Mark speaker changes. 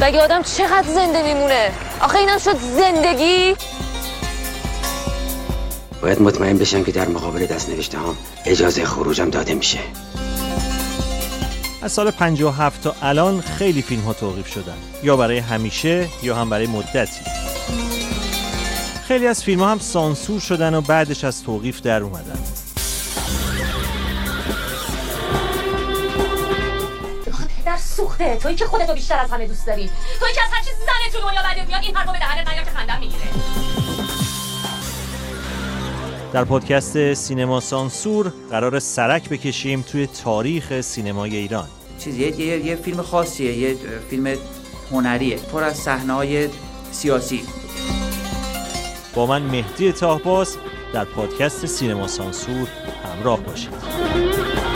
Speaker 1: بگه آدم چقدر زنده میمونه؟ آخه اینم شد زندگی؟
Speaker 2: باید مطمئن بشم که در مقابل دست نوشته هم اجازه خروجم داده میشه.
Speaker 3: از سال 57 تا الان خیلی فیلم ها توقیف شدن. یا برای همیشه یا هم برای مدتی. خیلی از فیلم ها هم سانسور شدن و بعدش از توقیف در اومدن.
Speaker 1: در سوخته. توی که خودتو بیشتر از همه دوست داری. توی که از هر چیز زن تو دنیا بعدت میاد این حرفو به دهنت نیار که خندم می‌گیره.
Speaker 3: در پادکست سینما سانسور قرار سرک بکشیم توی تاریخ سینمای ایران.
Speaker 4: چیزی یه, یه،, یه فیلم خاصیه یه فیلم هنریه پر از صحنه‌های سیاسی.
Speaker 3: با من مهدی تاهباز در پادکست سینما سانسور همراه باشید.